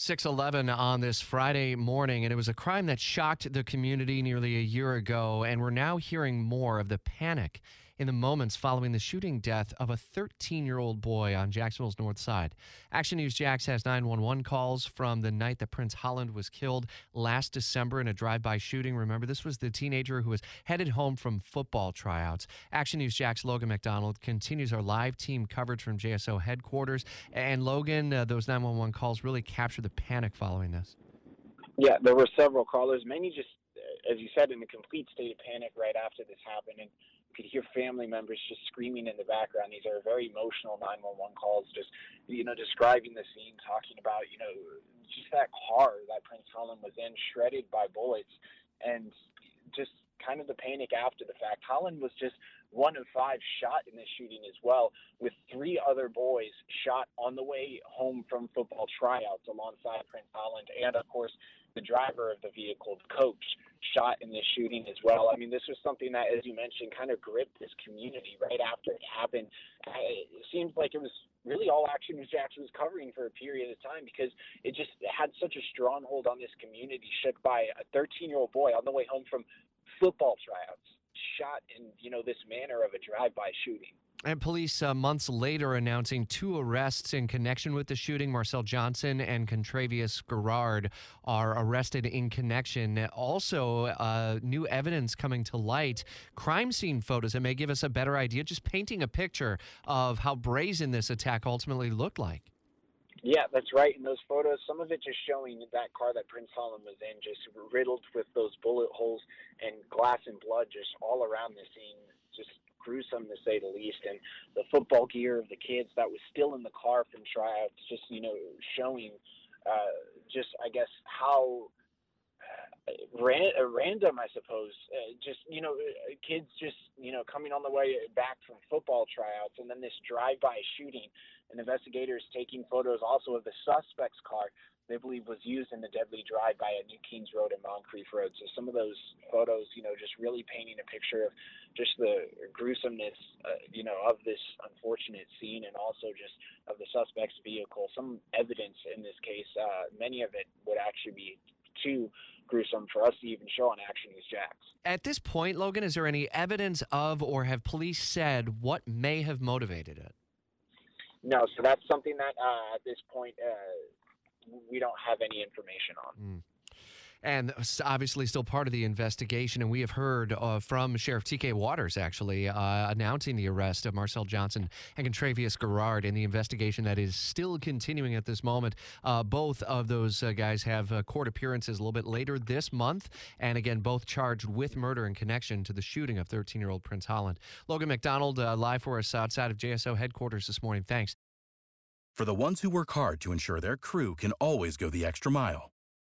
611 on this Friday morning, and it was a crime that shocked the community nearly a year ago, and we're now hearing more of the panic in the moments following the shooting death of a 13 year old boy on Jacksonville's north side. Action News Jax has 911 calls from the night that Prince Holland was killed last December in a drive by shooting. Remember, this was the teenager who was headed home from football tryouts. Action News Jax Logan MacDonald continues our live team coverage from JSO headquarters. And Logan, uh, those 911 calls really captured the panic following this. Yeah, there were several callers, many just, uh, as you said, in a complete state of panic right after this happened. And could hear family members just screaming in the background. These are very emotional 911 calls, just you know, describing the scene, talking about you know, just that car that Prince Holland was in, shredded by bullets, and just kind of the panic after the fact. Holland was just one of five shot in this shooting as well, with three other boys shot on the way home from football tryouts alongside Prince Holland, and of course the driver of the vehicle, the coach, shot in this shooting as well. I mean, this was something that, as you mentioned, kind of gripped this community right after it happened. It seems like it was really all Action News Jackson was covering for a period of time because it just had such a stronghold on this community, shook by a 13 year old boy on the way home from football tryouts, shot in you know this manner of a drive by shooting. And police uh, months later announcing two arrests in connection with the shooting. Marcel Johnson and Contravius Garrard are arrested in connection. Also, uh, new evidence coming to light, crime scene photos that may give us a better idea, just painting a picture of how brazen this attack ultimately looked like. Yeah, that's right. In those photos, some of it just showing that car that Prince Holland was in, just riddled with those bullet holes and glass and blood just all around the scene. Just gruesome to say the least. And the football gear of the kids that was still in the car from tryouts, just you know, showing uh, just I guess how ran, uh, random, I suppose. Uh, just you know, uh, kids just you know coming on the way back from football tryouts, and then this drive-by shooting. And investigators taking photos also of the suspect's car they believe was used in the deadly drive-by at New Kings Road and Moncrief Road. So some of those photos, you know, just really painting a picture of just the gruesomeness, uh, you know, of this unfortunate scene, and also just of the suspect's vehicle. Some evidence in this case, uh, many of it would actually be too gruesome for us to even show on Action News Jax. At this point, Logan, is there any evidence of, or have police said what may have motivated it? No, so that's something that uh, at this point uh, we don't have any information on. Mm. And obviously, still part of the investigation. And we have heard uh, from Sheriff TK Waters actually uh, announcing the arrest of Marcel Johnson and Contravius Garrard in the investigation that is still continuing at this moment. Uh, both of those uh, guys have uh, court appearances a little bit later this month. And again, both charged with murder in connection to the shooting of 13 year old Prince Holland. Logan MacDonald, uh, live for us outside of JSO headquarters this morning. Thanks. For the ones who work hard to ensure their crew can always go the extra mile,